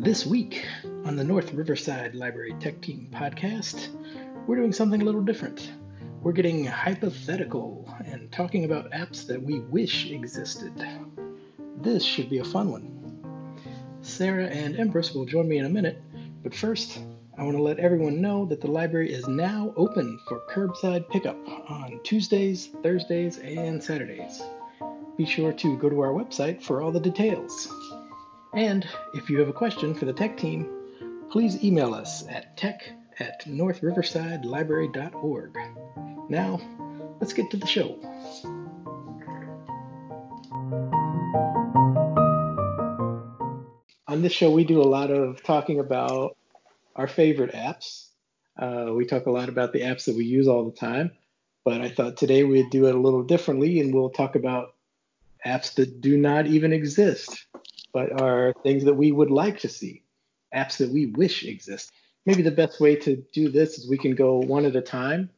This week on the North Riverside Library Tech Team podcast, we're doing something a little different. We're getting hypothetical and talking about apps that we wish existed. This should be a fun one. Sarah and Empress will join me in a minute, but first, I want to let everyone know that the library is now open for curbside pickup on Tuesdays, Thursdays, and Saturdays. Be sure to go to our website for all the details. And if you have a question for the tech team, please email us at tech at northriversidelibrary.org. Now, let's get to the show. On this show, we do a lot of talking about our favorite apps. Uh, we talk a lot about the apps that we use all the time, but I thought today we'd do it a little differently and we'll talk about apps that do not even exist but are things that we would like to see, apps that we wish exist. Maybe the best way to do this is we can go one at a time.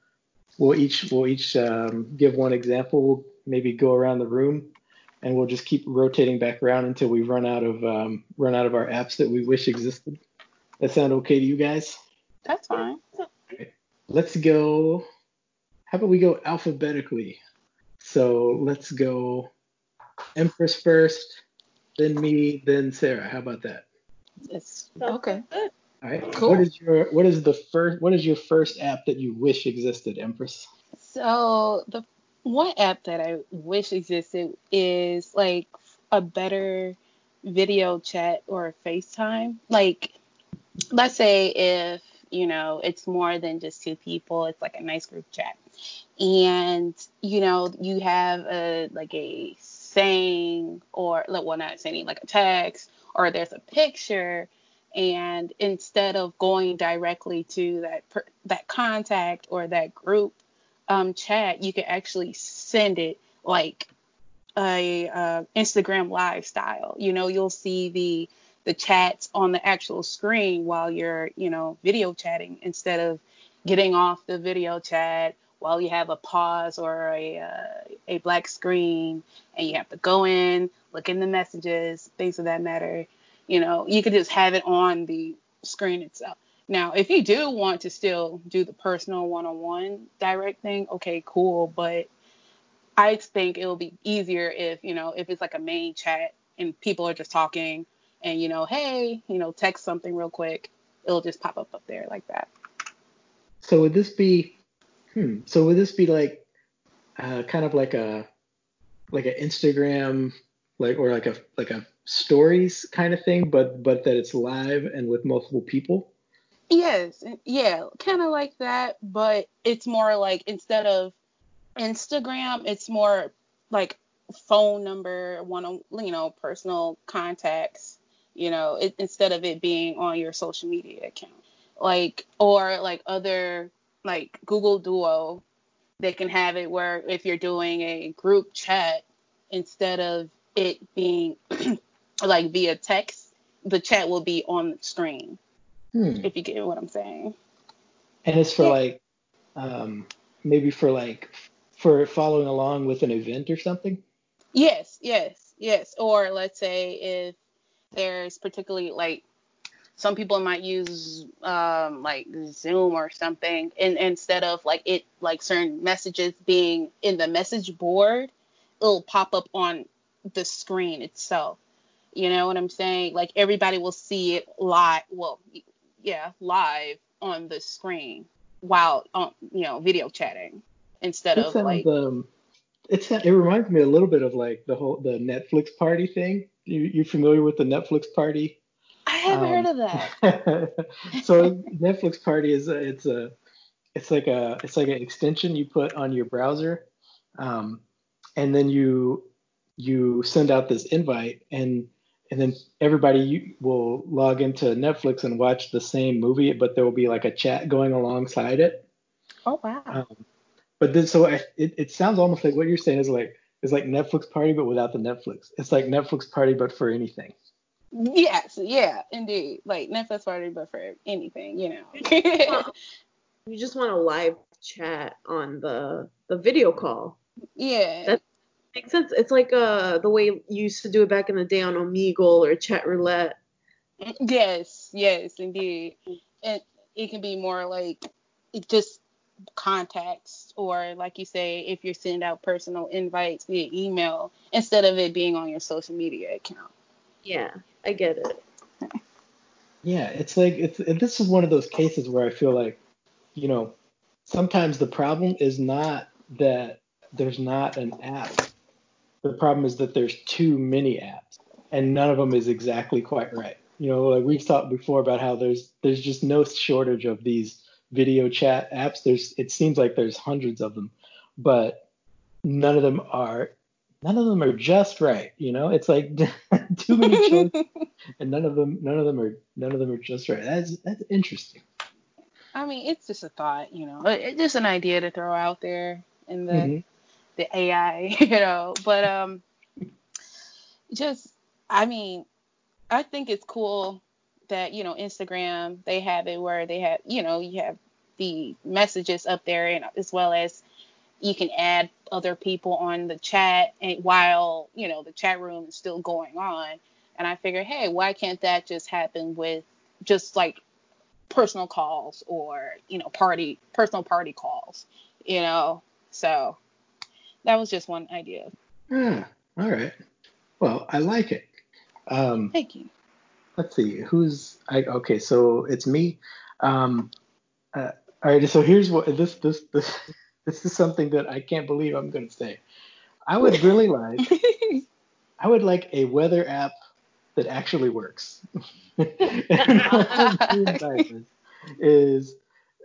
We'll each we'll each um, give one example. We'll maybe go around the room, and we'll just keep rotating back around until we run out of um, run out of our apps that we wish existed. That sound okay to you guys? That's fine. Okay. Let's go. How about we go alphabetically? So let's go Empress first, then me, then Sarah. How about that? It's okay. All right. Cool. What is your what is the first what is your first app that you wish existed, Empress? So the one app that I wish existed is like a better video chat or FaceTime. Like let's say if, you know, it's more than just two people, it's like a nice group chat. And, you know, you have a like a saying or like well not saying like a text or there's a picture and instead of going directly to that that contact or that group um, chat you can actually send it like a uh, Instagram live style. You know you'll see the the chats on the actual screen while you're you know video chatting instead of getting off the video chat while you have a pause or a, uh, a black screen and you have to go in, look in the messages, things of that matter, you know, you could just have it on the screen itself. Now, if you do want to still do the personal one-on-one direct thing, okay, cool, but I think it'll be easier if, you know, if it's like a main chat and people are just talking and, you know, hey, you know, text something real quick, it'll just pop up up there like that. So would this be Hmm. So would this be like uh, kind of like a like an Instagram like or like a like a stories kind of thing, but but that it's live and with multiple people? Yes, yeah, kind of like that, but it's more like instead of Instagram, it's more like phone number, one on you know personal contacts, you know, it, instead of it being on your social media account, like or like other like Google Duo, they can have it where if you're doing a group chat, instead of it being like via text, the chat will be on the screen. Hmm. If you get what I'm saying. And it's for yeah. like, um, maybe for like, for following along with an event or something. Yes, yes, yes. Or let's say if there's particularly like some people might use um, like Zoom or something, and instead of like it like certain messages being in the message board, it'll pop up on the screen itself. You know what I'm saying? Like everybody will see it live. Well, yeah, live on the screen while um, you know video chatting instead it of sounds, like. Um, it's it reminds me a little bit of like the whole the Netflix party thing. You you familiar with the Netflix party? I haven't um, heard of that. so Netflix Party is a, it's a it's like a it's like an extension you put on your browser, um, and then you you send out this invite and and then everybody you, will log into Netflix and watch the same movie, but there will be like a chat going alongside it. Oh wow! Um, but then so I, it it sounds almost like what you're saying is like is like Netflix Party but without the Netflix. It's like Netflix Party but for anything. Yes, yeah, indeed. Like Netflix party, but for anything, you know. you just want a live chat on the the video call. Yeah. That makes sense. It's like uh the way you used to do it back in the day on Omegle or Chat Roulette. Yes, yes, indeed. And it can be more like it just contacts or like you say if you're sending out personal invites via email instead of it being on your social media account. Yeah, I get it. Yeah, it's like it's this is one of those cases where I feel like, you know, sometimes the problem is not that there's not an app. The problem is that there's too many apps and none of them is exactly quite right. You know, like we've talked before about how there's there's just no shortage of these video chat apps. There's it seems like there's hundreds of them, but none of them are none of them are just right. You know, it's like too many choices, and none of them none of them are none of them are just right. That's that's interesting. I mean, it's just a thought, you know, it's just an idea to throw out there in the mm-hmm. the AI, you know. But um, just I mean, I think it's cool that you know Instagram they have it where they have you know you have the messages up there and as well as you can add other people on the chat and while you know the chat room is still going on. And i figure hey why can't that just happen with just like personal calls or you know party personal party calls you know? So that was just one idea. Hmm all right. Well i like it. Um thank you. let's see who's I, okay so it's me. Um uh, all right so here's what this this this this is something that i can't believe i'm going to say. I would really like i would like a weather app that actually works. Is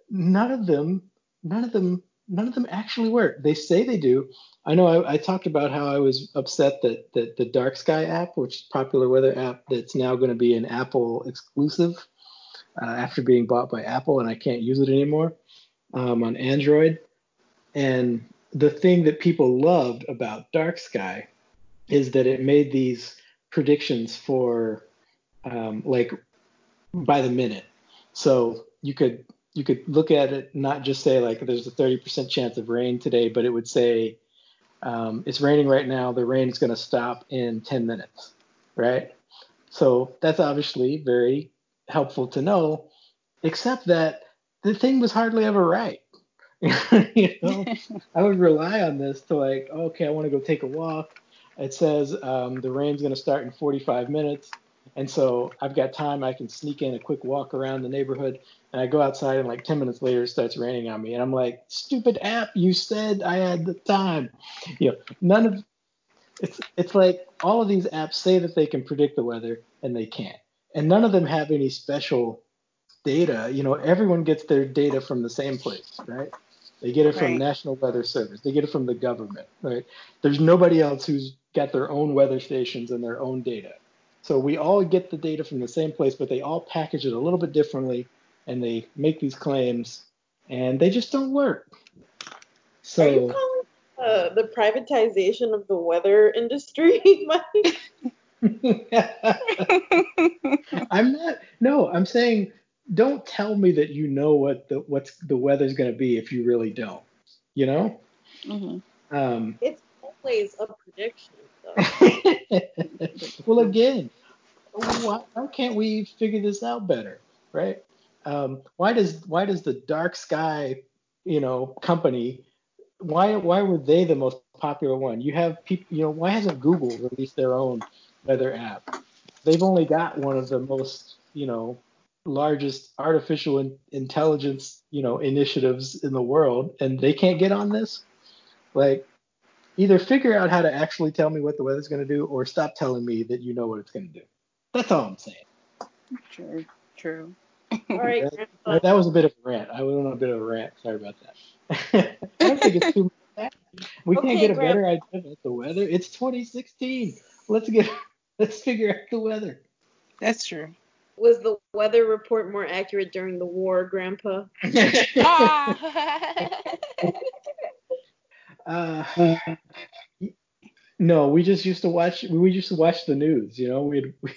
none of them none of them none of them actually work. They say they do. I know I, I, talked about how I was upset that, that the Dark Sky app, which is a popular weather app, that's now going to be an Apple exclusive uh, after being bought by Apple, and I can't use it anymore um, on Android. And the thing that people loved about Dark Sky is that it made these predictions for um, like by the minute. So you could you could look at it not just say like there's a 30% chance of rain today, but it would say um, it's raining right now. The rain is going to stop in 10 minutes, right? So that's obviously very helpful to know, except that the thing was hardly ever right. you know, I would rely on this to like, okay, I want to go take a walk. It says um, the rain's going to start in 45 minutes. And so I've got time. I can sneak in a quick walk around the neighborhood. And I go outside, and like 10 minutes later, it starts raining on me. And I'm like, stupid app, you said I had the time. You know, none of it's it's like all of these apps say that they can predict the weather, and they can't. And none of them have any special data. You know, everyone gets their data from the same place, right? They get it from right. National Weather Service. They get it from the government, right? There's nobody else who's got their own weather stations and their own data. So we all get the data from the same place, but they all package it a little bit differently and they make these claims and they just don't work. So Are you calling uh, the privatization of the weather industry, I'm not no, I'm saying don't tell me that you know what the what's the weather's going to be if you really don't. You know? Mm-hmm. Um, it's always a prediction. well, again, why, why, can't we figure this out better, right? Um, why does why does the dark sky, you know, company, why why were they the most popular one? You have people, you know, why hasn't Google released their own weather app? They've only got one of the most, you know, largest artificial in, intelligence, you know, initiatives in the world, and they can't get on this. Like, either figure out how to actually tell me what the weather's going to do, or stop telling me that you know what it's going to do. That's all I'm saying. True. True. All right. that, that, was a bit of a rant. I went on a bit of a rant. Sorry about that. I don't think it's too much. We okay, can't get a Grandpa. better idea about the weather. It's 2016. Let's get let's figure out the weather. That's true. Was the weather report more accurate during the war, Grandpa? uh, no, we just used to watch. We used to watch the news. You know, we'd we,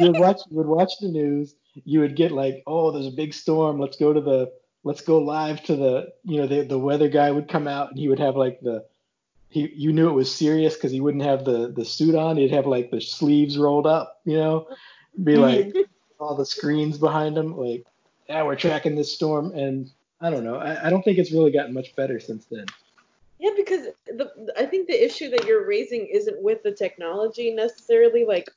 would watch would watch the news. You would get like, oh, there's a big storm. Let's go to the let's go live to the you know the the weather guy would come out and he would have like the he you knew it was serious because he wouldn't have the the suit on. He'd have like the sleeves rolled up, you know, be like all the screens behind them, like, yeah, we're tracking this storm, and I don't know. I, I don't think it's really gotten much better since then. Yeah, because the I think the issue that you're raising isn't with the technology necessarily, like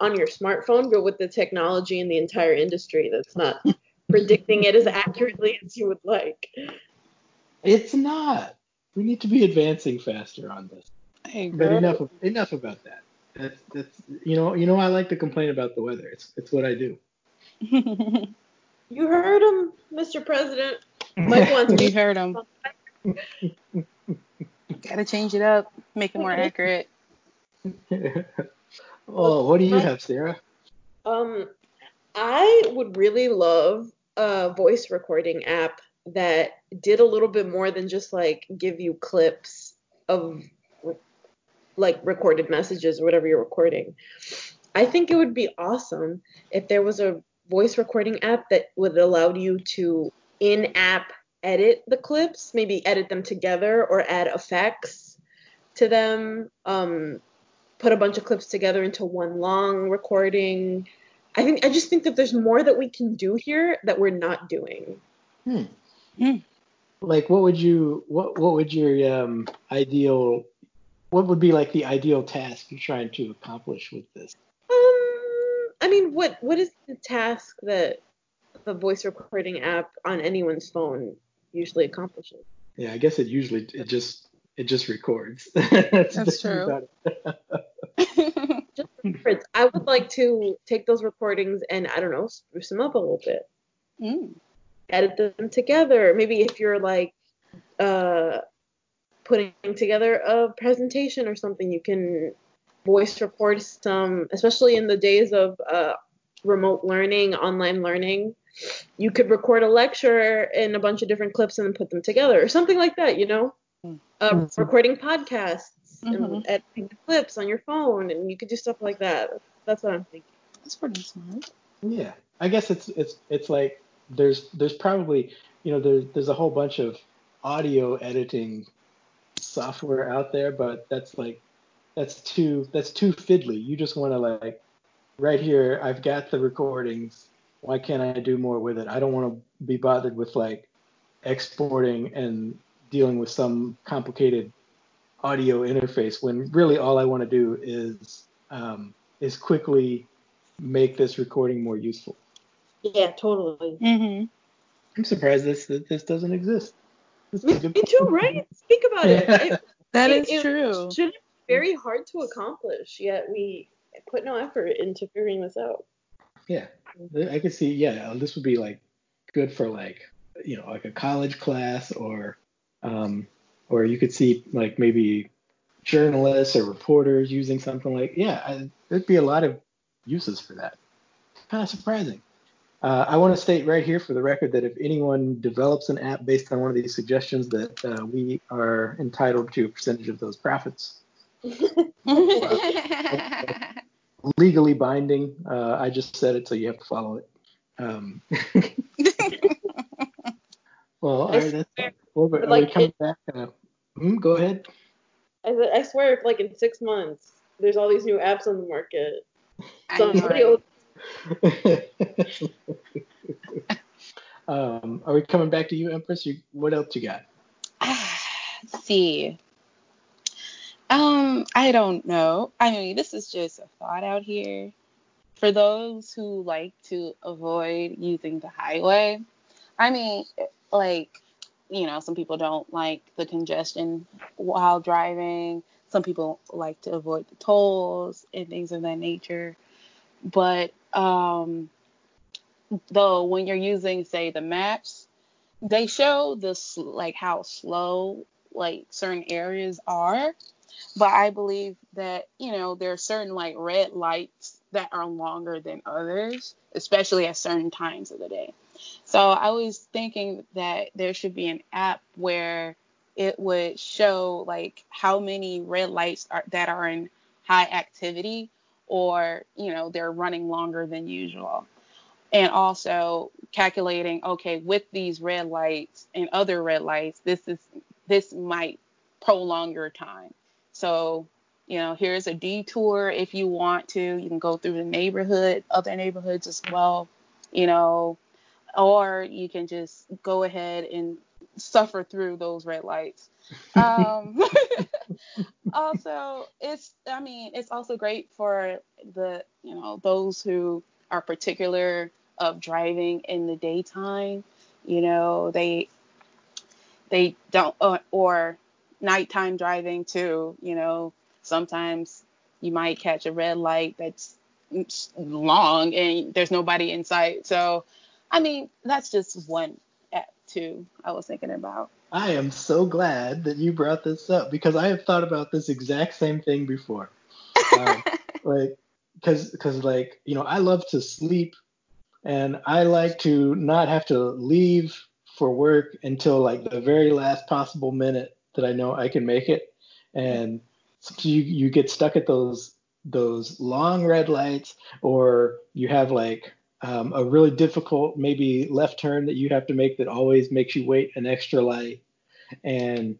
on your smartphone, but with the technology in the entire industry that's not predicting it as accurately as you would like. It's not. We need to be advancing faster on this. Hey, But enough enough about that. That's that's you know you know I like to complain about the weather. It's it's what I do. You heard him, Mr. President. Mike wants you me. heard him. Gotta change it up, make it more accurate. oh, what do you have, Sarah? Um, I would really love a voice recording app that did a little bit more than just like give you clips of like recorded messages or whatever you're recording. I think it would be awesome if there was a voice recording app that would allow you to in-app edit the clips, maybe edit them together or add effects to them, um, put a bunch of clips together into one long recording. I think I just think that there's more that we can do here that we're not doing. Hmm. Hmm. Like, what would you what what would your um ideal what would be like the ideal task you're trying to accomplish with this? Um, I mean, what what is the task that the voice recording app on anyone's phone usually accomplishes? Yeah, I guess it usually it just it just records. That's, That's true. Just records. I would like to take those recordings and I don't know, spruce them up a little bit, Mm. edit them together. Maybe if you're like uh putting together a presentation or something, you can voice record some, especially in the days of uh, remote learning, online learning. You could record a lecture in a bunch of different clips and then put them together, or something like that. You know, uh, Mhm. recording podcasts and Mhm. editing the clips on your phone, and you could do stuff like that. That's what I'm thinking. That's pretty smart. Yeah, I guess it's it's it's like there's there's probably you know there's there's a whole bunch of audio editing software out there, but that's like that's too that's too fiddly. You just want to like right here. I've got the recordings. Why can't I do more with it? I don't want to be bothered with like exporting and dealing with some complicated audio interface when really all I want to do is um, is quickly make this recording more useful. Yeah, totally. Mm-hmm. I'm surprised this that this doesn't exist. This is Me, me too, right? Speak about it. Yeah. it That It- is it true. Shouldn't be very hard to accomplish, yet we put no effort into figuring this out. Yeah, I could see. Yeah, this would be like good for like you know like a college class or um or you could see like maybe journalists or reporters using something like yeah I, there'd be a lot of uses for that. Kind of surprising. Uh, I want to state right here for the record that if anyone develops an app based on one of these suggestions, that uh, we are entitled to a percentage of those profits. legally binding. Uh, I just said it, so you have to follow it. Um, well, all I right. That's, well, but but are like we coming it- back? Uh, hmm, go ahead. I, I swear, if like in six months, there's all these new apps on the market. I Somebody will um, are we coming back to you, Empress? You, what else you got? See. Um, I don't know. I mean, this is just a thought out here. For those who like to avoid using the highway, I mean, like, you know, some people don't like the congestion while driving. Some people like to avoid the tolls and things of that nature. But um, though, when you're using, say, the maps, they show this like how slow like certain areas are. But i believe that you know there are certain like red lights that are longer than others especially at certain times of the day. So i was thinking that there should be an app where it would show like how many red lights are that are in high activity or you know they're running longer than usual and also calculating okay with these red lights and other red lights this is this might prolong your time so you know, here's a detour if you want to. You can go through the neighborhood, other neighborhoods as well, you know, or you can just go ahead and suffer through those red lights. Um, also, it's I mean, it's also great for the you know those who are particular of driving in the daytime. You know, they they don't uh, or nighttime driving too. You know, sometimes you might catch a red light that's long and there's nobody in sight. So, I mean, that's just one too. I was thinking about. I am so glad that you brought this up because I have thought about this exact same thing before. Um, like, because because like you know I love to sleep, and I like to not have to leave for work until like the very last possible minute that I know I can make it, and so you you get stuck at those those long red lights, or you have like um, a really difficult maybe left turn that you have to make that always makes you wait an extra light. And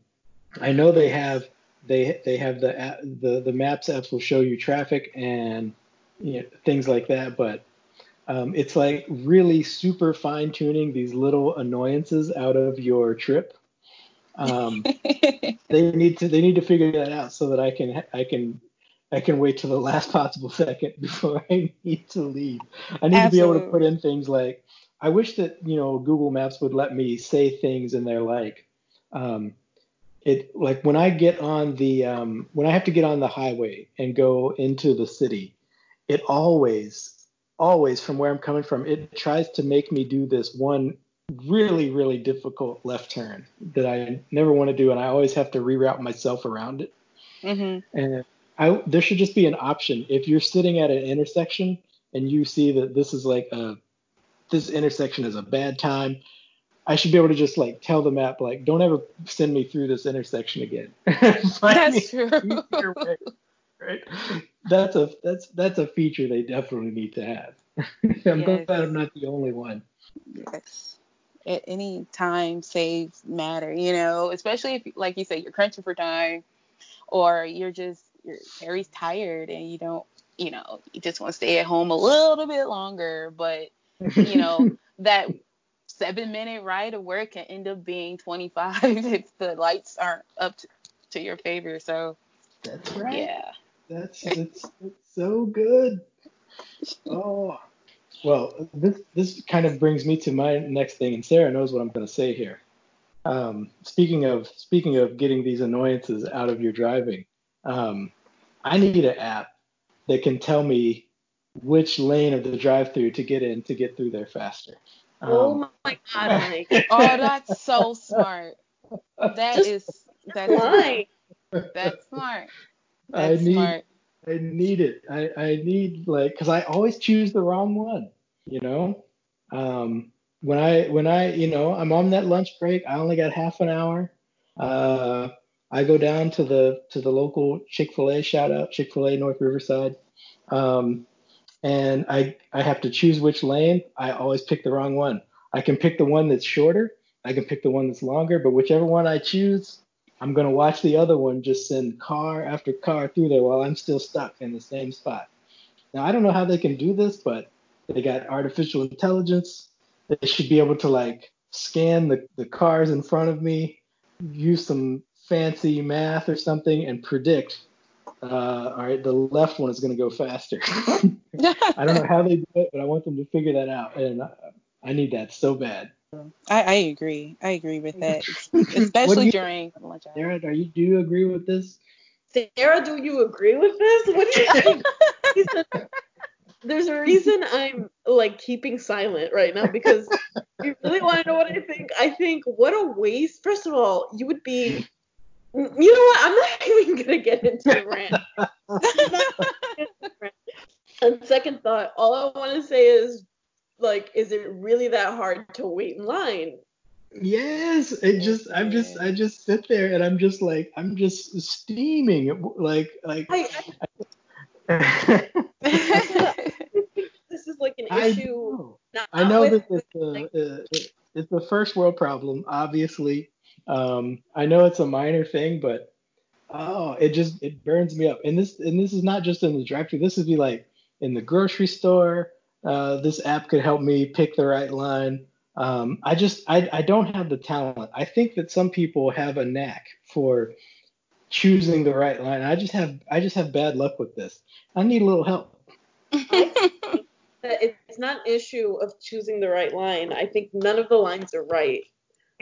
I know they have they they have the the the maps apps will show you traffic and you know, things like that, but um, it's like really super fine tuning these little annoyances out of your trip. Um, they need to they need to figure that out so that I can I can I can wait till the last possible second before I need to leave. I need Absolutely. to be able to put in things like I wish that you know Google Maps would let me say things in there like um, it like when I get on the um, when I have to get on the highway and go into the city, it always always from where I'm coming from, it tries to make me do this one really really difficult left turn that I never want to do, and I always have to reroute myself around it. Mm-hmm. And I, there should just be an option if you're sitting at an intersection and you see that this is like a this intersection is a bad time. I should be able to just like tell the map like don't ever send me through this intersection again. that's true. Way, right? That's a that's that's a feature they definitely need to have. I'm yes. glad I'm not the only one. Yes. At any time saves matter, you know, especially if like you say you're crunching for time or you're just you're very tired and you don't, you know, you just want to stay at home a little bit longer, but you know, that seven minute ride to work can end up being 25 if the lights aren't up to, to your favor. So that's right. Yeah. That's it's, it's so good. Oh. Well, this this kind of brings me to my next thing, and Sarah knows what I'm going to say here. Um, speaking of speaking of getting these annoyances out of your driving, um, I need an app that can tell me which lane of the drive-through to get in to get through there faster. Oh um, oh my god! oh, that's so smart. That is that's smart. That's smart. That's I need, smart. I need it. I, I need like because I always choose the wrong one. You know, um, when I when I you know I'm on that lunch break, I only got half an hour. Uh, I go down to the to the local Chick Fil A. Shout out Chick Fil A North Riverside. Um, and I I have to choose which lane. I always pick the wrong one. I can pick the one that's shorter. I can pick the one that's longer. But whichever one I choose, I'm gonna watch the other one just send car after car through there while I'm still stuck in the same spot. Now I don't know how they can do this, but they got artificial intelligence. They should be able to like scan the, the cars in front of me, use some fancy math or something and predict uh, all right, the left one is going to go faster. I don't know how they do it, but I want them to figure that out, and I, I need that so bad. I, I, agree. I agree with that, especially you, during lunch hour. Sarah, are you do you agree with this? Sarah, do you agree with this? What do you think? there's a reason I'm like keeping silent right now because you really want to know what I think. I think what a waste. First of all, you would be. You know what? I'm not even gonna get into the rant. and second thought, all I want to say is, like, is it really that hard to wait in line? Yes, it just I'm just I just sit there and I'm just like I'm just steaming like like I, I, this is like an issue. I know, I know that it's a, it's a first world problem, obviously. Um, I know it's a minor thing, but Oh, it just it burns me up. And this and this is not just in the drive-thru. This would be like in the grocery store. Uh, this app could help me pick the right line. Um, I just I, I don't have the talent. I think that some people have a knack for choosing the right line. I just have I just have bad luck with this. I need a little help. it's not an issue of choosing the right line. I think none of the lines are right.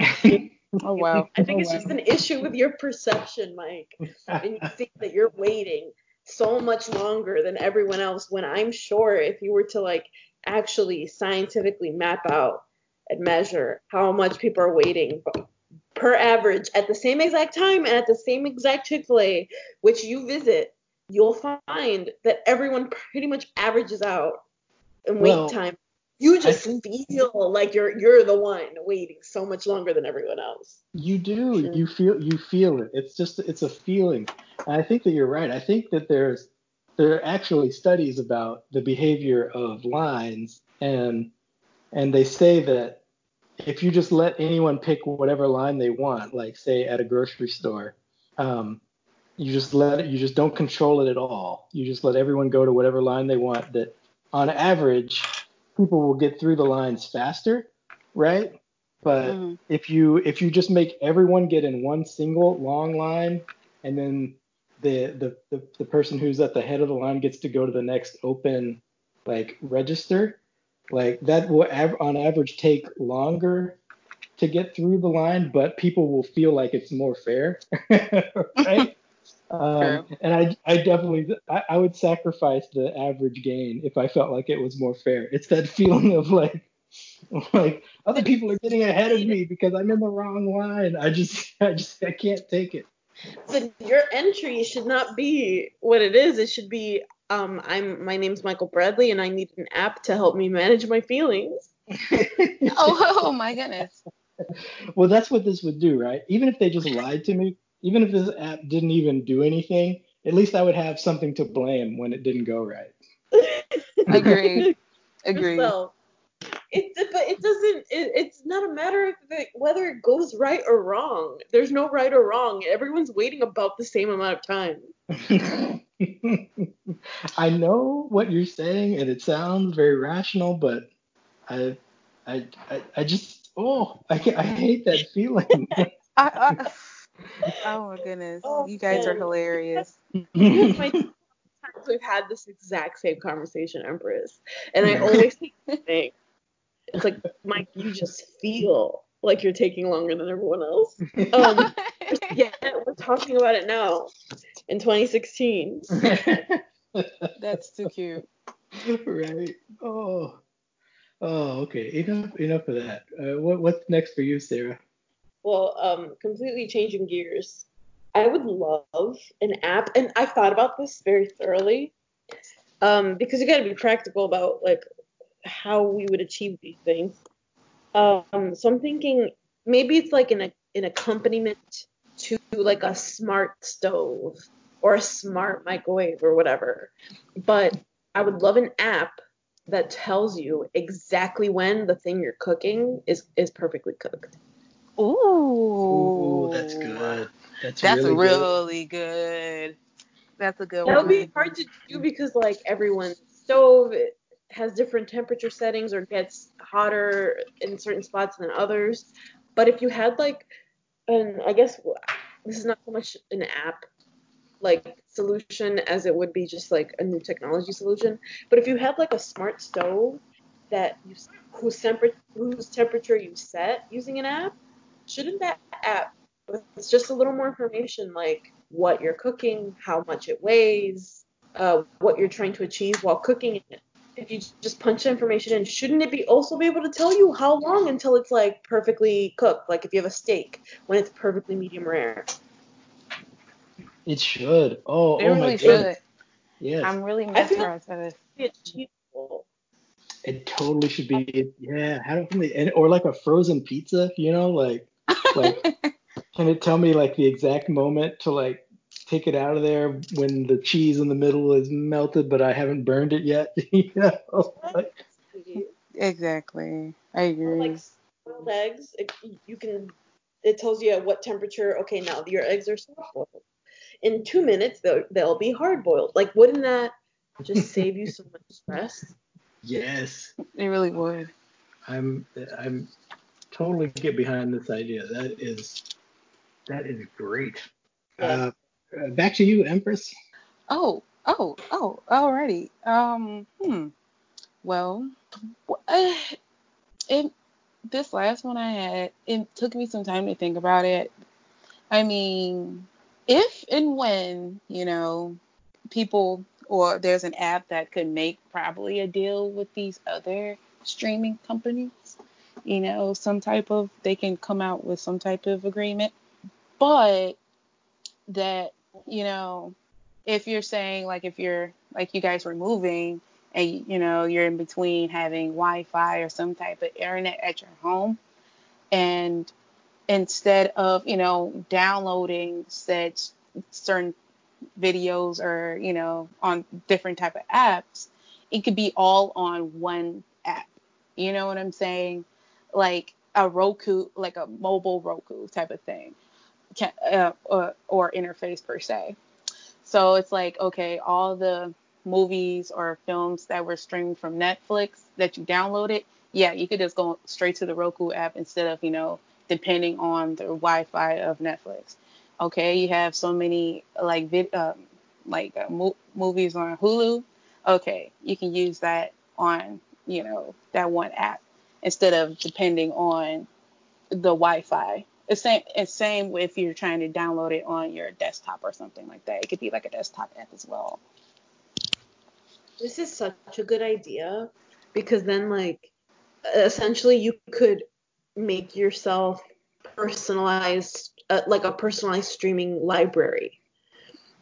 oh wow. I think Oh, it's wow. just an issue with your perception, Mike. And you think that you're waiting so much longer than everyone else when I'm sure if you were to like actually scientifically map out and measure how much people are waiting per average at the same exact time and at the same exact Chick-fil-A which you visit, you'll find that everyone pretty much averages out in wait Well, time. You just think- feel like you're you're the one waiting so much longer than everyone else. You do. Sure. You feel you feel it. It's just it's a feeling. And I think that you're right. I think that there's there are actually studies about the behavior of lines and and they say that if you just let anyone pick whatever line they want, like say at a grocery store, um, you just let it, you just don't control it at all. You just let everyone go to whatever line they want. That on average, people will get through the lines faster, right? But Mhm. if you if you just make everyone get in one single long line and then the, the the the person who's at the head of the line gets to go to the next open like register like that will on average take longer to get through the line but people will feel like it's more fair right um, True. and I, I definitely I, I would sacrifice the average gain if I felt like it was more fair. It's that feeling of like like other people are getting ahead of me because I'm in the wrong line. I just I just I can't take it. But your entry should not be what it is. It should be um I'm my name's Michael Bradley and I need an app to help me manage my feelings. Oh, oh my goodness. well, that's what this would do, right? Even if they just lied to me, even if this app didn't even do anything, at least I would have something to blame when it didn't go right. Agreed. Agreed. yourself. It, but it doesn't. It, it's not a matter of it, whether it goes right or wrong. There's no right or wrong. Everyone's waiting about the same amount of time. I know what you're saying, and it sounds very rational, but I, I, I, I just, oh, I, I hate that feeling. I, I, oh my goodness. Oh, you guys are hilarious. We've had this exact same conversation, Empress, and I always think. It's like, Mike, you just feel like you're taking longer than everyone else. Um, yeah, we're talking about it now in 2016. That's too cute. right. Oh. Oh, okay. Enough. Enough of that. Uh, what, what's next for you, Sarah? Well, um, completely changing gears. I would love an app, and I've thought about this very thoroughly, um, because you got to be practical about like how we would achieve these things. Um, so I'm thinking maybe it's like an an accompaniment to like a smart stove or a smart microwave or whatever. But I would love an app that tells you exactly when the thing you're cooking is is perfectly cooked. Ooh. Ooh, that's good. That's, That's really, really, good. good. That's a good That'll one. be hard to do because like everyone's stove has different temperature settings or gets hotter in certain spots than others. But if you had like an I guess this is not so much an app like solution as it would be just like a new technology solution. But if you had like a smart stove that you, whose temperature whose temperature you set using an app, shouldn't that app with just a little more information like what you're cooking, how much it weighs, uh, what you're trying to achieve while cooking it. If you just punch the information in, shouldn't it be also be able to tell you how long until it's like perfectly cooked? Like if you have a steak, when it's perfectly medium rare. It should. Oh, It oh my really goodness. should. Yes. I'm really I mesmerized by this. Be achievable. It totally should be. Yeah. How do they, or like a frozen pizza, you know, like like can it tell me like the exact moment to like take it out of there when the cheese in the middle is melted but I haven't burned it yet? you know? Like, exactly. I Or, agree. like boiled eggs, it, you can. It tells you at what temperature. Okay, now your eggs are soft boiled. in two minutes they'll, they'll be hard boiled. Like, wouldn't that just save you so much stress? Yes. It really would. I'm I'm totally get behind this idea. That is that is great. Uh, uh, back to you, Empress. Oh, oh, oh, alrighty. Um, hmm. Well, uh, it, this last one I had, it took me some time to think about it. I mean, if and when, you know, people or there's an app that could make probably a deal with these other streaming companies, you know, some type of, they can come out with some type of agreement. But that, you know, if you're saying, like, if you're, like, you guys were moving and, you know, you're in between having Wi Fi or some type of internet at your home, and instead of, you know, downloading said certain videos or, you know, on different type of apps, it could be all on one app. You know what I'm saying? Like a Roku, like a mobile Roku type of thing, uh, or, or interface per se. So it's like, okay, all the movies or films that were streamed from Netflix that you downloaded, yeah, you could just go straight to the Roku app instead of, you know, depending on the Wi-Fi of Netflix. Okay, you have so many like vid, um, like uh, mo- movies on Hulu. Okay, you can use that on you know that one app instead of depending on the Wi-Fi. It's same it's same if you're trying to download it on your desktop or something like that. It could be like a desktop app as well. This is such a good idea because then like essentially you could make yourself personalized uh, like a personalized streaming library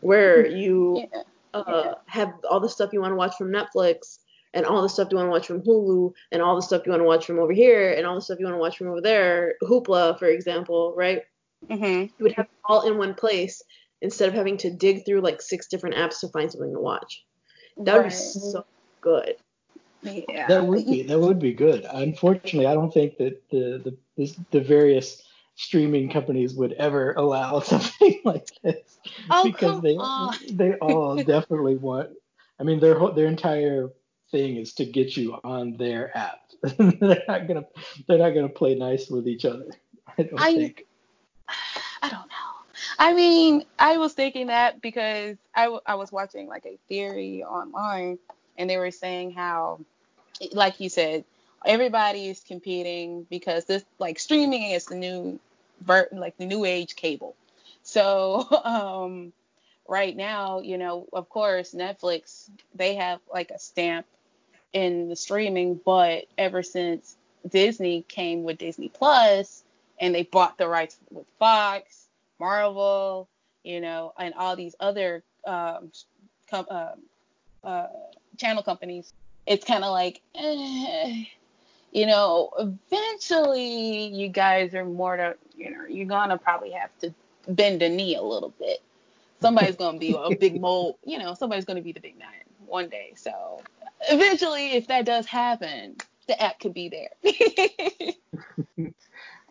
where you yeah. Uh, yeah. have all the stuff you want to watch from Netflix and all the stuff you want to watch from Hulu and all the stuff you want to watch from over here and all the stuff you want to watch from over there, Hoopla, for example, right? Mm-hmm. You would have all in one place instead of having to dig through like six different apps to find something to watch. That would right. be so good. Yeah. That would be that would be good. Unfortunately, I don't think that the the the various streaming companies would ever allow something like this oh, because they on. they all definitely want. I mean, their their entire thing is to get you on their app. they're not gonna they're not gonna play nice with each other. I don't I, think. I don't know. I mean, I was thinking that because I, w- I was watching like a theory online and they were saying how, like you said, everybody is competing because this like streaming is the new like the new age cable. So um, right now, you know, of course, Netflix they have like a stamp in the streaming, but ever since Disney came with Disney Plus and they bought the rights with Fox, Marvel, you know, and all these other um, com- uh, uh, channel companies, it's kind of like, eh, you know, eventually you guys are more to, you know, you're gonna probably have to bend a knee a little bit. Somebody's gonna be a big mole, you know, somebody's gonna be the big nine one day. So eventually, if that does happen, the app could be there.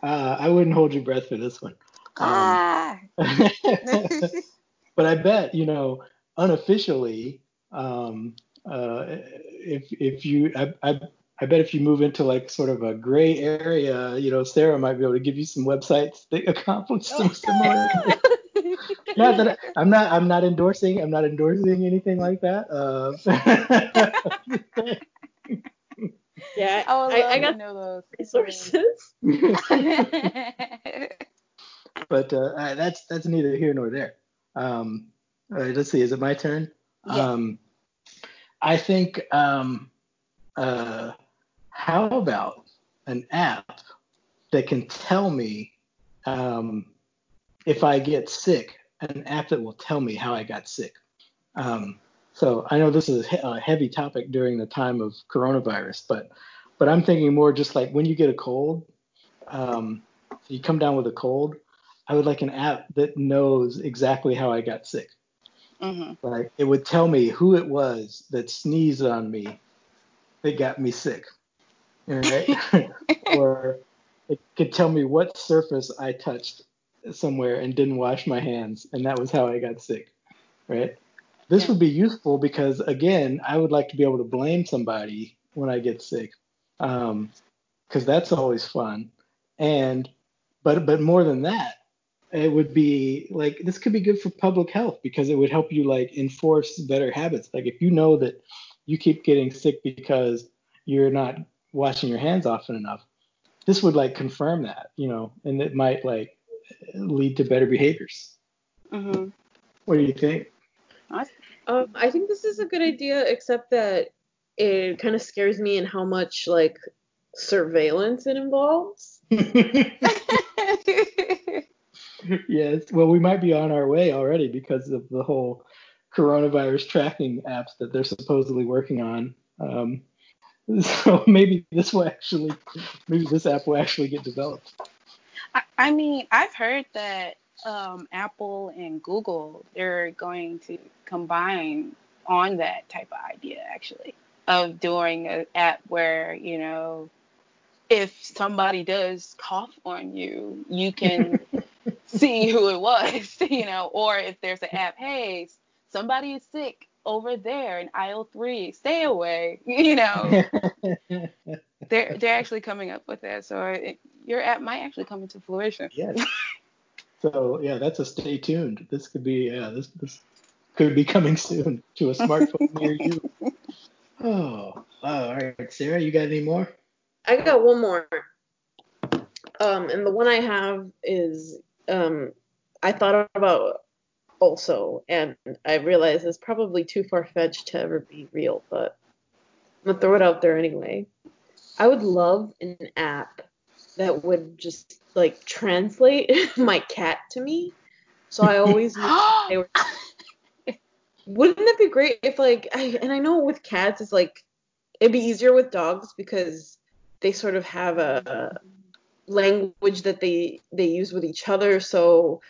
uh, I wouldn't hold your breath for this one. Um, ah. but I bet, you know, unofficially, um, uh, if if you, I, I I bet if you move into like sort of a gray area, you know, Sarah might be able to give you some websites that accomplish some similar. Not that I, am not I'm not endorsing I'm not endorsing anything like that. Uh, yeah, I, I, I got know those resources. but uh, that's that's neither here nor there. Um, let's see, is it my turn? Yeah. Um, I think um, uh, how about an app that can tell me um, if I get sick? An app that will tell me how I got sick. Um, so I know this is a heavy topic during the time of coronavirus, but but I'm thinking more just like when you get a cold, um, you come down with a cold. I would like an app that knows exactly how I got sick. Mm-hmm. Like it would tell me who it was that sneezed on me that got me sick right? or it could tell me what surface I touched somewhere and didn't wash my hands, and that was how I got sick, right? This Yeah. would be useful because again, I would like to be able to blame somebody when I get sick, um, because that's always fun. And but but more than that, it would be like this could be good for public health because it would help you like enforce better habits. Like if you know that you keep getting sick because you're not washing your hands often enough, this would like confirm that, you know, and it might like lead to better behaviors. hmm What do you think? Um, I think this is a good idea, except that it kind of scares me in how much like surveillance it involves. yes. Well, we might be on our way already because of the whole coronavirus tracking apps that they're supposedly working on. Um, so maybe this will actually, maybe this app will actually get developed. I, I mean, I've heard that um, Apple and Google they're going to combine on that type of idea actually of doing an app where you know if somebody does cough on you, you can see who it was, you know, or if there's an app, hey, somebody is sick over there in aisle three, stay away, you know. they're they're actually coming up with that, so it, your app might actually come into fruition. yes. So yeah, that's a stay tuned. This could be yeah, this this could be coming soon to a smartphone near you. Oh, all right, Sarah, you got any more? I got one more. Um, and the one I have is um, I thought about also, and I realize it's probably too far fetched to ever be real, but I'm gonna throw it out there anyway. I would love an app that would just like translate my cat to me. So I always they were wouldn't it be great if like I, and I know with cats it's like it'd be easier with dogs because they sort of have a, a language that they they use with each other so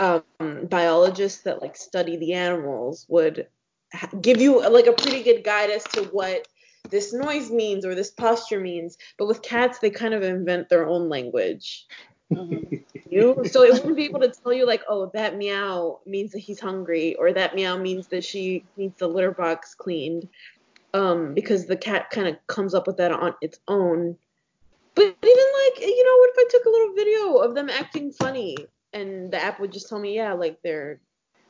um, biologists that like study the animals would ha- give you like a pretty good guide as to what this noise means or this posture means but with cats they kind of invent their own language Mhm. you. So it wouldn't be able to tell you like, oh, that meow means that he's hungry, or that meow means that she needs the litter box cleaned, um, because the cat kind of comes up with that on its own. But even like, you know, what if I took a little video of them acting funny, and the app would just tell me, yeah, like they're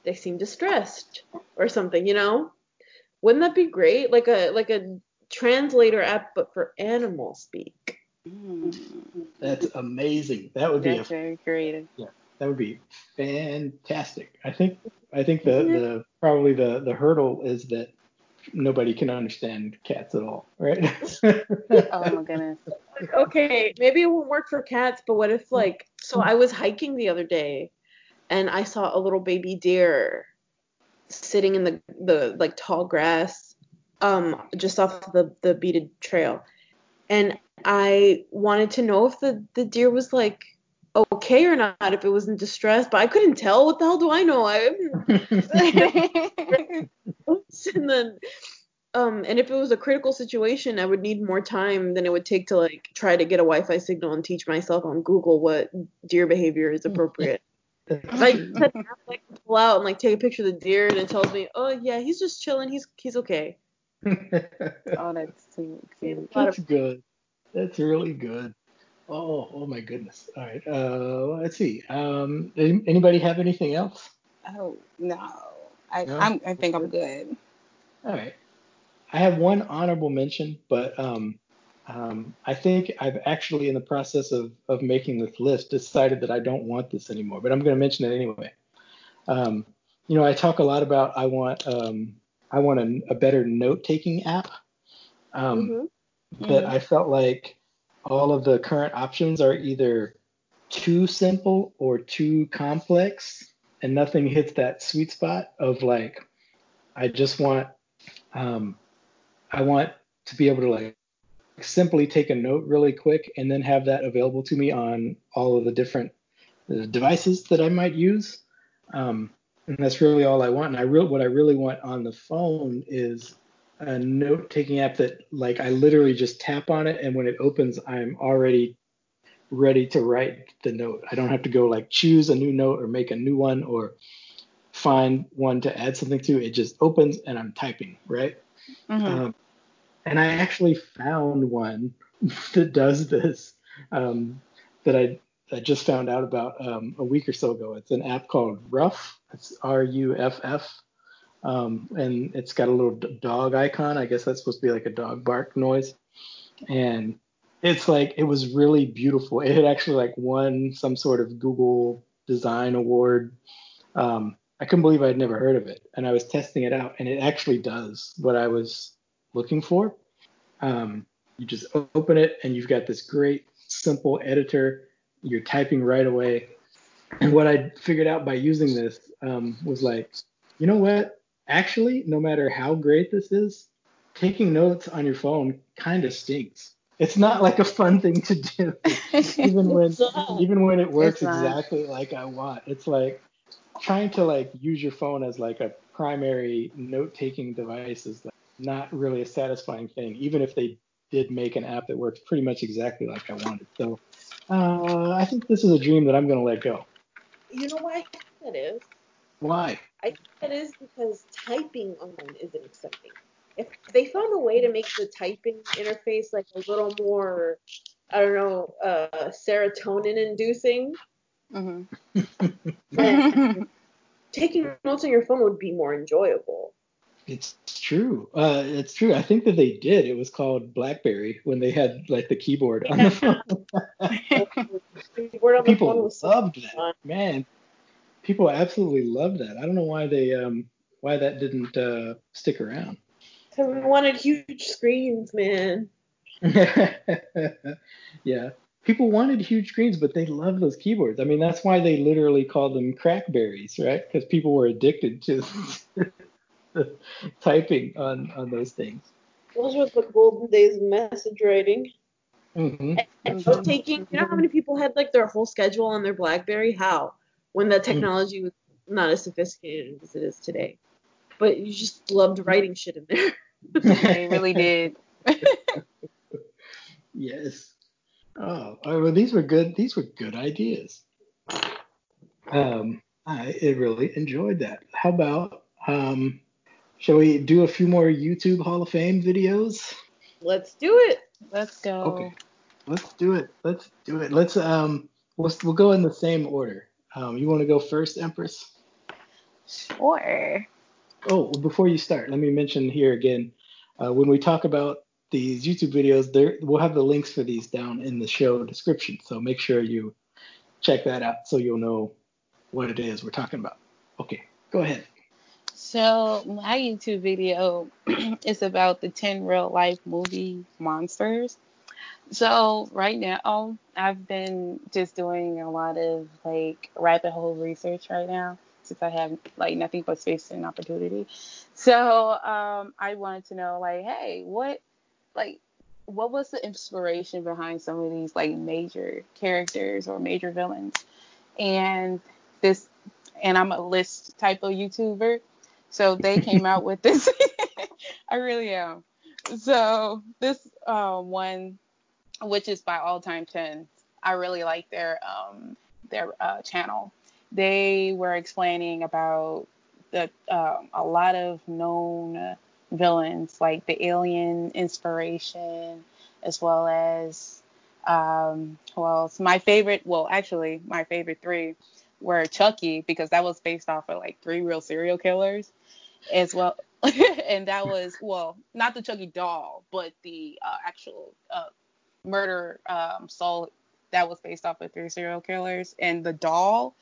they seem distressed or something, you know? Wouldn't that be great? Like a like a translator app, but for animal speak. Mm. That's amazing. That would be a very creative. Yeah, that would be fantastic. I think I think the, the probably the, the hurdle is that nobody can understand cats at all, right? Oh my goodness. okay, maybe it won't work for cats, but what if like so I was hiking the other day and I saw a little baby deer sitting in the the like tall grass um just off the the beaded trail. And I wanted to know if the the deer was like okay or not, if it was in distress, but I couldn't tell. What the hell do I know? I and then um and if it was a critical situation i would need more time than it would take to like try to get a wi-fi signal and teach myself on google what deer behavior is appropriate if i just had an app that could pull out and like take a picture of the deer and it tells me oh yeah he's just chilling he's he's okay Oh, that's too cute. A lot of- good. That's really good. Oh, oh my goodness. All right. Uh, let's see. Um, anybody have anything else? Oh no, I No? I'm, I think I'm good. All right. I have one honorable mention, but um, um, I think I've actually, in the process of, of making this list, decided that I don't want this anymore, but I'm going to mention it anyway. Um, you know, I talk a lot about I want um, I want a, a better note taking app. Um, Mhm. but Mhm. I felt like all of the current options are either too simple or too complex, and nothing hits that sweet spot of like, I just want, um, I want to be able to like simply take a note really quick and then have that available to me on all of the different uh, devices that I might use. Um, and that's really all I want. And I real what I really want on the phone is a note taking app that like I literally just tap on it and when it opens I'm already ready to write the note. I don't have to go like choose a new note or make a new one or find one to add something to. It just opens and I'm typing, right? Mm-hmm. Um, and I actually found one that does this um, that I, I just found out about um, a week or so ago. It's an app called Ruff. It's R U F F. Um, and it's got a little dog icon. I guess that's supposed to be like a dog bark noise. And it's like it was really beautiful. It had actually like won some sort of Google Design Award. Um, I couldn't believe I'd never heard of it, and I was testing it out, and it actually does what I was looking for. Um, you just open it, and you've got this great simple editor. You're typing right away. And what I figured out by using this um, was like, you know what? Actually, no matter how great this is, taking notes on your phone kind of stinks it's not like a fun thing to do, even when even when it works exactly like I want. It's like trying to like use your phone as like a primary note-taking device is like not really a satisfying thing, even if they did make an app that works pretty much exactly like I wanted. So uh, I think this is a dream that I'm going to let go. You know why I think that is? Why? I think that is because typing on isn't accepting if they found a way to make the typing interface like a little more, I don't know, uh, serotonin inducing, mm-hmm. taking notes on your phone would be more enjoyable. It's true. Uh, it's true. I think that they did. It was called BlackBerry when they had like the keyboard on the phone. people loved that. Man, people absolutely loved that. I don't know why they um why that didn't uh, stick around. Because we wanted huge screens, man. yeah. People wanted huge screens, but they loved those keyboards. I mean, that's why they literally called them crackberries, right? Because people were addicted to typing on, on those things. Those were the golden days of message writing. Mm-hmm. And note taking. You know how many people had like their whole schedule on their BlackBerry? How? When the technology was not as sophisticated as it is today. But you just loved writing shit in there. they really did. yes. Oh, oh, well, these were good. These were good ideas. Um, I really enjoyed that. How about um, shall we do a few more YouTube Hall of Fame videos? Let's do it. Let's go. Okay. Let's do it. Let's do it. Let's um, we'll, we'll go in the same order. Um, you want to go first, Empress? Sure. Oh, before you start, let me mention here again uh, when we talk about these YouTube videos, there we'll have the links for these down in the show description. So make sure you check that out so you'll know what it is we're talking about. Okay, go ahead. So my YouTube video is about the 10 real life movie monsters. So right now I've been just doing a lot of like rabbit hole research right now since I have like nothing but space and opportunity. So um, I wanted to know like, hey, what like what was the inspiration behind some of these like major characters or major villains? And this and I'm a list type of YouTuber. So they came out with this. I really am. So this uh, one, which is by all time 10, I really like their um, their uh, channel they were explaining about the um, a lot of known villains like the alien inspiration as well as um, well it's my favorite well actually my favorite three were chucky because that was based off of like three real serial killers as well. And that was well not the chucky doll but the uh, actual uh, murder um, soul that was based off of three serial killers. And the doll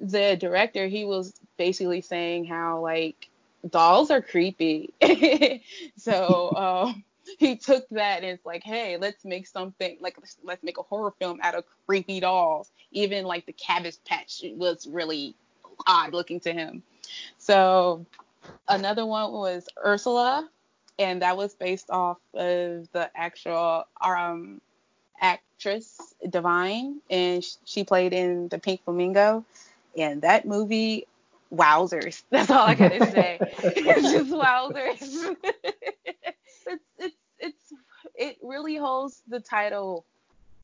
the director he was basically saying how like dolls are creepy. So um, he took that and it's like hey let's make something like let's make a horror film out of creepy dolls even like the cabbage patch was really odd looking to him so another one was ursula and that was based off of the actual um actress divine and she played in the pink flamingo and that movie, wowzers. That's all I gotta say. it's just wowzers. it really holds the title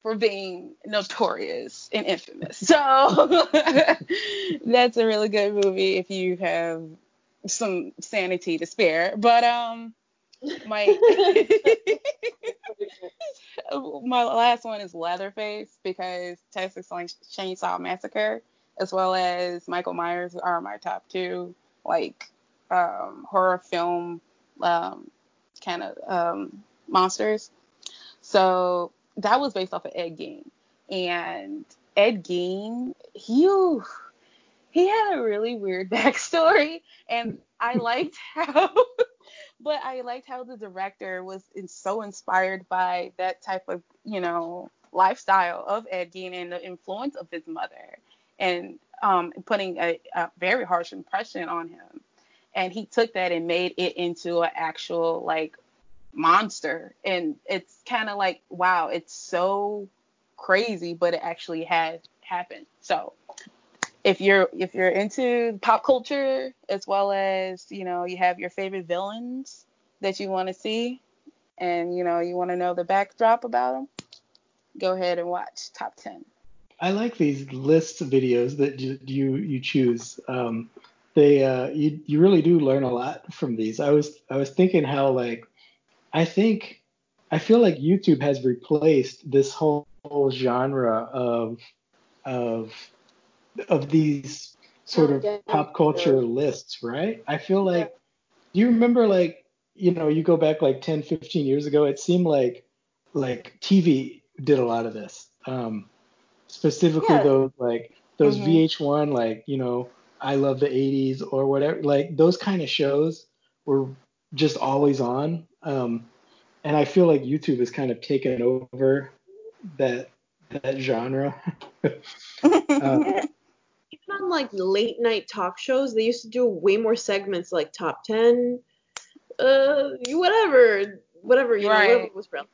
for being notorious and infamous. So that's a really good movie if you have some sanity to spare. But um my my last one is Leatherface because Texas Chainsaw Massacre as well as Michael Myers are my top two like um, horror film um, kind of um, monsters. So that was based off of Ed Gein, and Ed Gein, he he had a really weird backstory, and I liked how. but I liked how the director was so inspired by that type of, you know, lifestyle of Ed Gein and the influence of his mother, and um, putting a, a very harsh impression on him. And he took that and made it into an actual like monster. And it's kind of like, wow, it's so crazy, but it actually has happened. So if you're if you're into pop culture as well as you know you have your favorite villains that you want to see and you know you want to know the backdrop about them go ahead and watch top 10 i like these list videos that you you, you choose um, they uh, you, you really do learn a lot from these i was i was thinking how like I think I feel like YouTube has replaced this whole, whole genre of of of these sort of pop culture lists, right? I feel like do you remember like you know, you go back like 10, 15 years ago, it seemed like like TV did a lot of this. Um specifically yeah. those like those mm-hmm. VH1 like, you know, I love the 80s or whatever, like those kind of shows were just always on um, and I feel like YouTube has kind of taken over that that genre. uh, Even on like late night talk shows, they used to do way more segments like top ten, uh, whatever, whatever you right. know, whatever was relevant.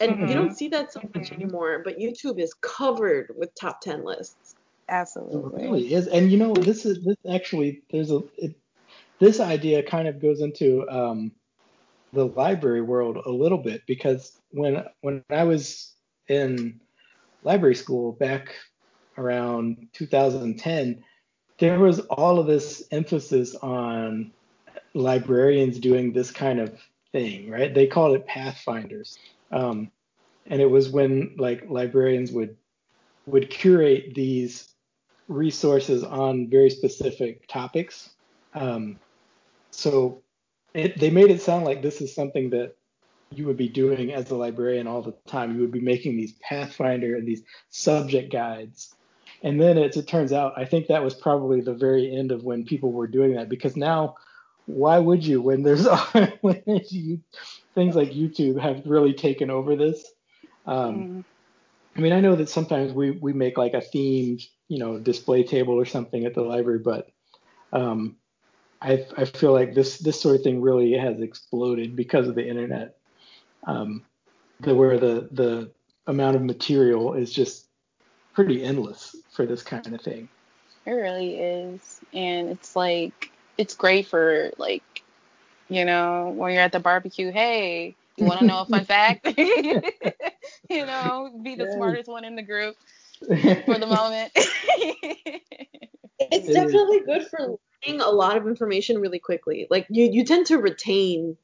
And mm-hmm. you don't see that so much anymore. But YouTube is covered with top ten lists. Absolutely. It really is. And you know, this is this actually there's a it, this idea kind of goes into um, the library world a little bit because when when I was in library school back around 2010, there was all of this emphasis on librarians doing this kind of thing, right? They called it pathfinders, um, and it was when like librarians would would curate these resources on very specific topics. Um, so it, they made it sound like this is something that you would be doing as a librarian all the time. You would be making these Pathfinder and these subject guides. And then as it turns out, I think that was probably the very end of when people were doing that because now, why would you when there's when you, things like YouTube have really taken over this? Um, mm. I mean, I know that sometimes we we make like a themed, you know, display table or something at the library, but um, I, I feel like this this sort of thing really has exploded because of the internet, um, the, where the the amount of material is just pretty endless for this kind of thing. It really is, and it's like it's great for like, you know, when you're at the barbecue. Hey, you want to know a fun fact? you know, be the smartest one in the group for the moment. it's definitely good for a lot of information really quickly. Like you, you tend to retain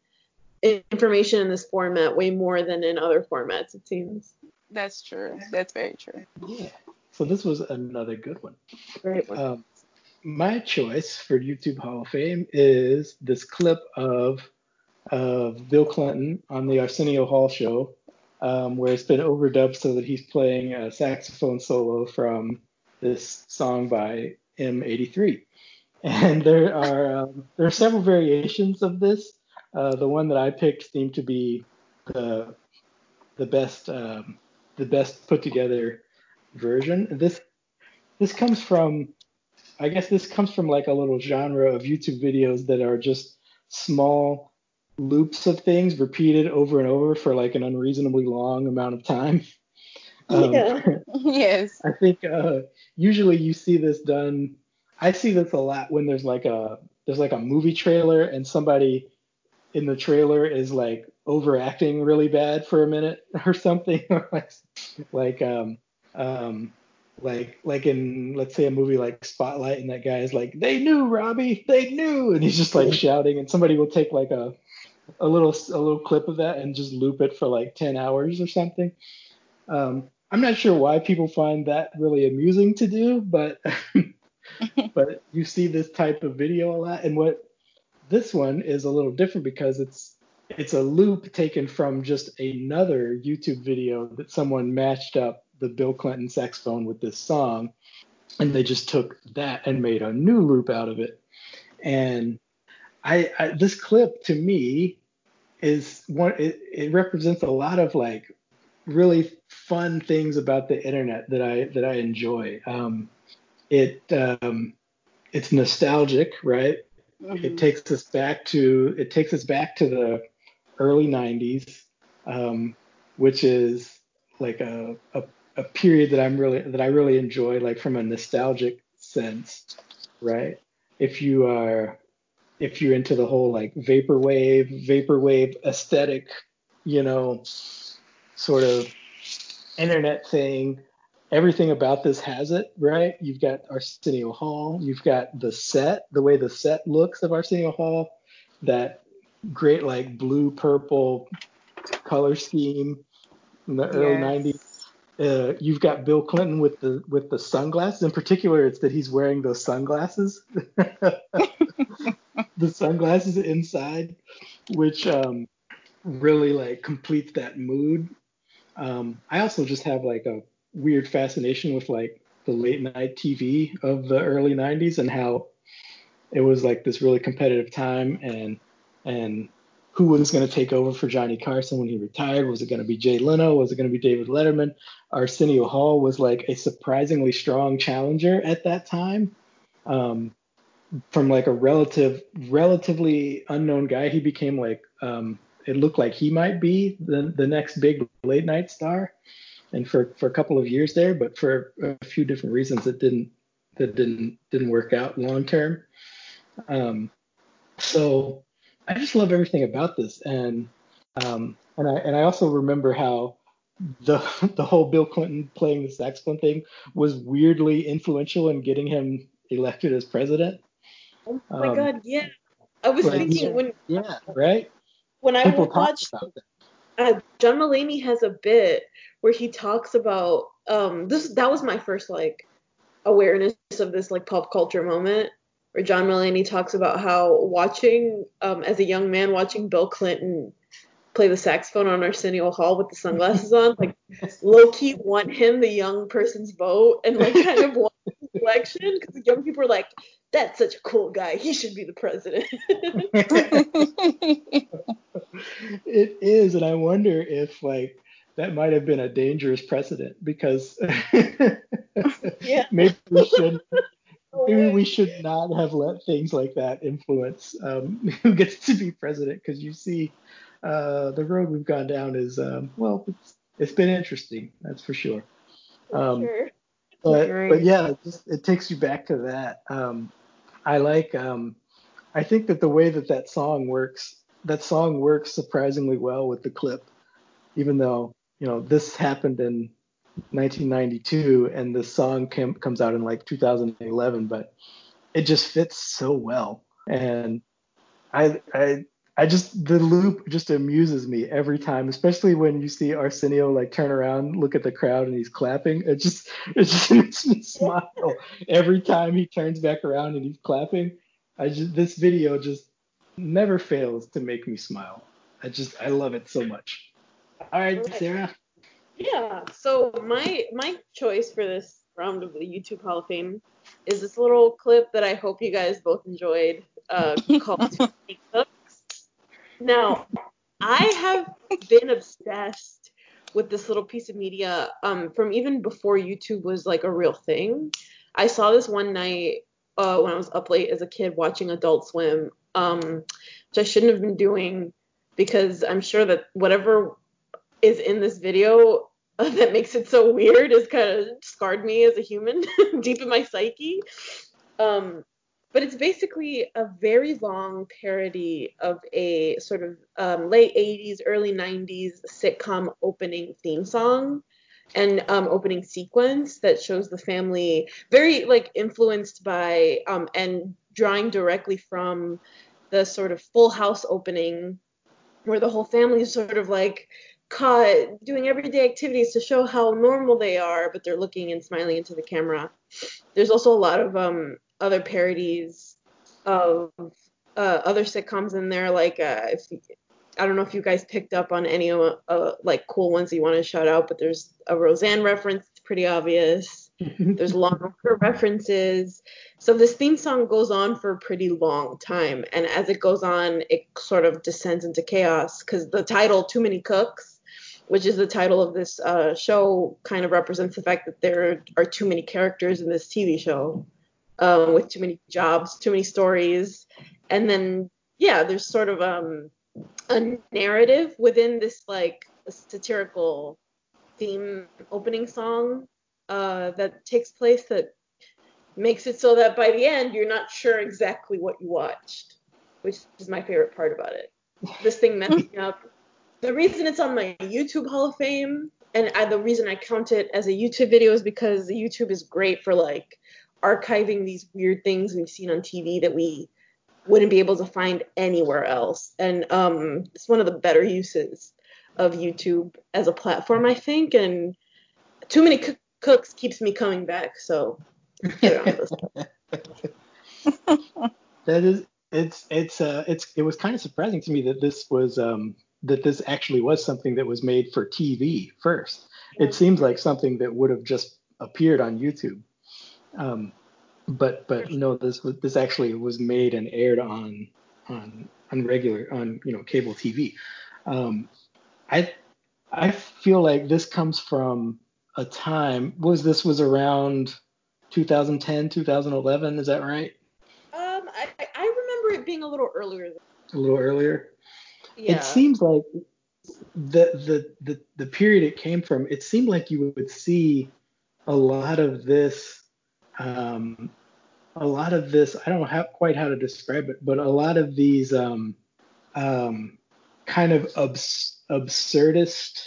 information in this format way more than in other formats. It seems. That's true. That's very true. Yeah. So this was another good one. Great one. Um, my choice for YouTube Hall of Fame is this clip of of Bill Clinton on the Arsenio Hall show, um, where it's been overdubbed so that he's playing a saxophone solo from this song by M83 and there are um, there are several variations of this. Uh, the one that I picked seemed to be the the best um, the best put together version. This this comes from I guess this comes from like a little genre of YouTube videos that are just small loops of things repeated over and over for like an unreasonably long amount of time. Um, yeah. yes. I think uh, usually you see this done I see this a lot when there's like a there's like a movie trailer and somebody in the trailer is like overacting really bad for a minute or something. Like um um like like in let's say a movie like Spotlight and that guy is like they knew Robbie they knew. And he's just like shouting and somebody will take like a a little a little clip of that and just loop it for like 10 hours or something. Um, I'm not sure why people find that really amusing to do but but you see this type of video a lot and what this one is a little different because it's it's a loop taken from just another YouTube video that someone matched up the Bill Clinton saxophone with this song, and they just took that and made a new loop out of it. And I, I this clip to me is one it, it represents a lot of like really fun things about the internet that I that I enjoy. Um, it um, it's nostalgic, right? Mm-hmm. It takes us back to it takes us back to the early 90s, um, which is like a, a, a period that I'm really that I really enjoy, like from a nostalgic sense, right? If you are if you're into the whole like vaporwave, vaporwave aesthetic, you know, sort of internet thing, everything about this has it, right? You've got Arsenio Hall, you've got the set, the way the set looks of Arsenio Hall, that great like blue purple color scheme in the yes. early 90s. Uh, you've got Bill Clinton with the with the sunglasses. In particular, it's that he's wearing those sunglasses, the sunglasses inside, which um, really like completes that mood. Um, I also just have like a weird fascination with like the late night TV of the early 90s and how it was like this really competitive time and and who was going to take over for Johnny Carson when he retired? Was it going to be Jay Leno? Was it going to be David Letterman? Arsenio Hall was like a surprisingly strong challenger at that time. Um, from like a relative, relatively unknown guy, he became like um, it looked like he might be the the next big late night star. And for for a couple of years there, but for a few different reasons, it didn't that didn't didn't work out long term. Um, so I just love everything about this, and um, and I and I also remember how the the whole Bill Clinton playing the saxophone thing was weirdly influential in getting him elected as president. Oh my um, god, yeah. I was thinking when yeah, right. When I watched uh, John Mulaney has a bit where he talks about um this that was my first like awareness of this like pop culture moment where John Mulaney talks about how watching, um, as a young man, watching Bill Clinton play the saxophone on Arsenio Hall with the sunglasses on, like low key want him the young person's vote and like kind of want election because the young people are like, that's such a cool guy. He should be the president. it is, and I wonder if like that might have been a dangerous precedent because yeah. maybe we should maybe we should not have let things like that influence um, who gets to be president because you see uh, the road we've gone down is um, well it's, it's been interesting that's for sure, um, sure. But, but yeah it, just, it takes you back to that. Um, i like um, i think that the way that that song works that song works surprisingly well with the clip even though you know this happened in 1992 and the song came, comes out in like 2011 but it just fits so well. And i i i just the loop just amuses me every time especially when you see arsenio like turn around look at the crowd and he's clapping. It just it just makes me smile every time he turns back around and he's clapping. I just this video just never fails to make me smile. I just i love it so much. All right sarah. Yeah. So my my choice for this round of the YouTube Hall of Fame is this little clip that I hope you guys both enjoyed uh, called Now, I have been obsessed with this little piece of media um, from even before YouTube was like a real thing. I saw this one night uh, when I was up late as a kid watching Adult Swim, um, which I shouldn't have been doing because I'm sure that whatever is in this video that makes it so weird has kind of scarred me as a human deep in my psyche. Um, but it's basically a very long parody of a sort of um, late 80s, early 90s sitcom opening theme song and um, opening sequence that shows the family very like influenced by um, and drawing directly from the sort of Full House opening where the whole family is sort of like caught doing everyday activities to show how normal they are, but they're looking and smiling into the camera. There's also a lot of um, other parodies of uh, other sitcoms in there, like uh, if I don't know if you guys picked up on any uh, like cool ones you want to shout out, but there's a Roseanne reference, it's pretty obvious. there's longer references. So this theme song goes on for a pretty long time, and as it goes on, it sort of descends into chaos because the title "Too Many Cooks," which is the title of this uh, show, kind of represents the fact that there are too many characters in this TV show, um, with too many jobs, too many stories, and then yeah, there's sort of um a narrative within this like satirical theme opening song uh, that takes place that makes it so that by the end you're not sure exactly what you watched, which is my favorite part about it. This thing messed me up. The reason it's on my YouTube Hall of Fame and I, the reason I count it as a YouTube video is because YouTube is great for like archiving these weird things we've seen on TV that we wouldn't be able to find anywhere else. And um, it's one of the better uses of YouTube as a platform, I think. And too many c- cooks keeps me coming back. So that is it's it's uh it's it was kind of surprising to me that this was um that this actually was something that was made for TV first. It seems like something that would have just appeared on YouTube. Um, but but no, this this actually was made and aired on on on regular on you know cable TV. Um, I I feel like this comes from a time was this was around 2010 2011 is that right? Um, I I remember it being a little earlier. A little earlier. Yeah. It seems like the the the the period it came from. It seemed like you would see a lot of this um, a lot of this i don't how, quite how to describe it but a lot of these um, um, kind of abs- absurdist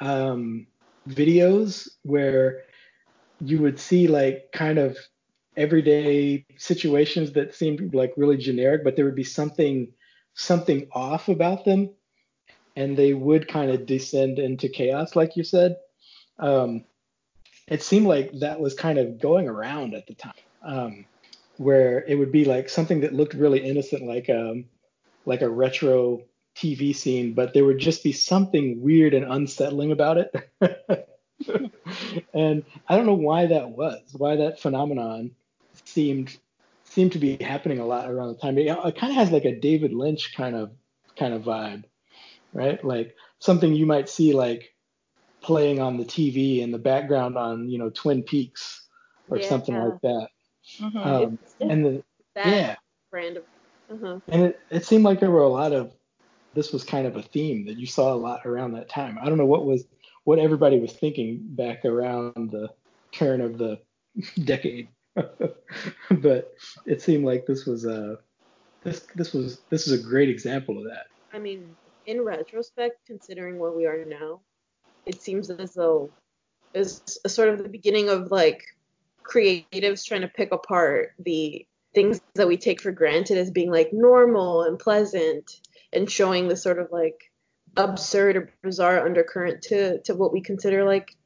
um, videos where you would see like kind of everyday situations that seemed like really generic but there would be something something off about them and they would kind of descend into chaos like you said. Um, it seemed like that was kind of going around at the time. Um, where it would be like something that looked really innocent, like um, like a retro TV scene, but there would just be something weird and unsettling about it. and I don't know why that was, why that phenomenon seemed seemed to be happening a lot around the time. It, it kind of has like a David Lynch kind of kind of vibe, right? Like something you might see like playing on the TV in the background on you know Twin Peaks or yeah. something like that. Mm-hmm. Um, it's, it's and the yeah, brand of. Uh-huh. And it, it seemed like there were a lot of this was kind of a theme that you saw a lot around that time. I don't know what was what everybody was thinking back around the turn of the decade, but it seemed like this was a this this was this is a great example of that. I mean, in retrospect, considering where we are now, it seems as though is sort of the beginning of like creatives trying to pick apart the things that we take for granted as being like normal and pleasant and showing the sort of like absurd or bizarre undercurrent to to what we consider like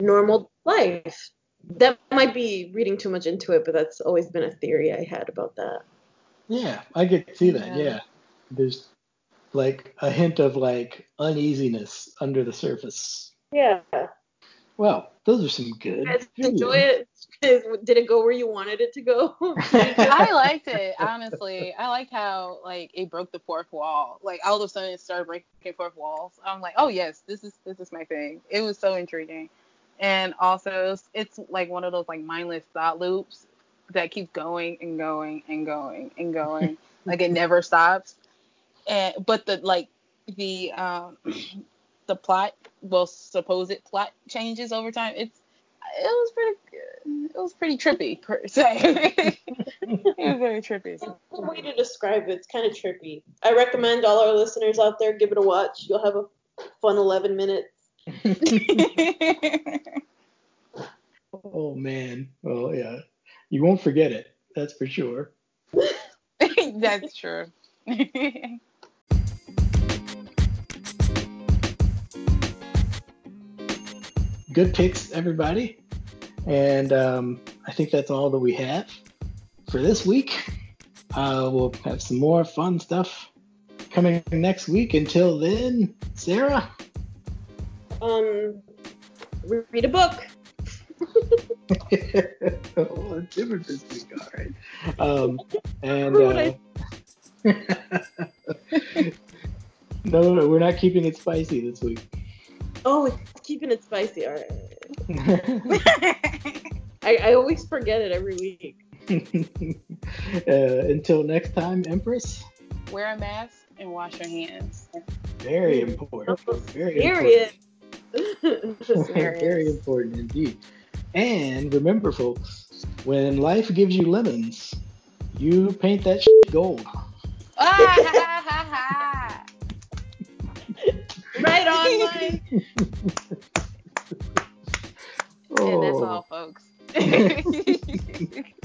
normal life. That might be reading too much into it, but that's always been a theory I had about that. Yeah, I get see that. Yeah. yeah. There's like a hint of like uneasiness under the surface. Yeah. Well, those are some good. Enjoy it. Did it go where you wanted it to go? I liked it honestly. I liked how like it broke the fourth wall. Like all of a sudden it started breaking fourth walls. I'm like, oh yes, this is this is my thing. It was so intriguing, and also it's, it's like one of those like mindless thought loops that keeps going and going and going and going. like it never stops. And but the like the um the plot well supposed plot changes over time. It's it was pretty good. It was pretty trippy per se. it was very trippy. The way to describe it, it's kind of trippy. I recommend all our listeners out there give it a watch. You'll have a fun 11 minutes. oh man. Well, yeah. You won't forget it. That's for sure. That's true. Good picks, everybody. And um, I think that's all that we have for this week. Uh, we'll have some more fun stuff coming next week. Until then, Sarah. Um, read a book. oh, different this week, all right. Um, and uh, no, no, we're not keeping it spicy this week. Oh, it's keeping it spicy. All right. I, I always forget it every week. uh, until next time, Empress. Wear a mask and wash your hands. Very important. Very Period. important. Very important indeed. And remember, folks, when life gives you lemons, you paint that shit gold right on, oh. And that's oh. all, folks.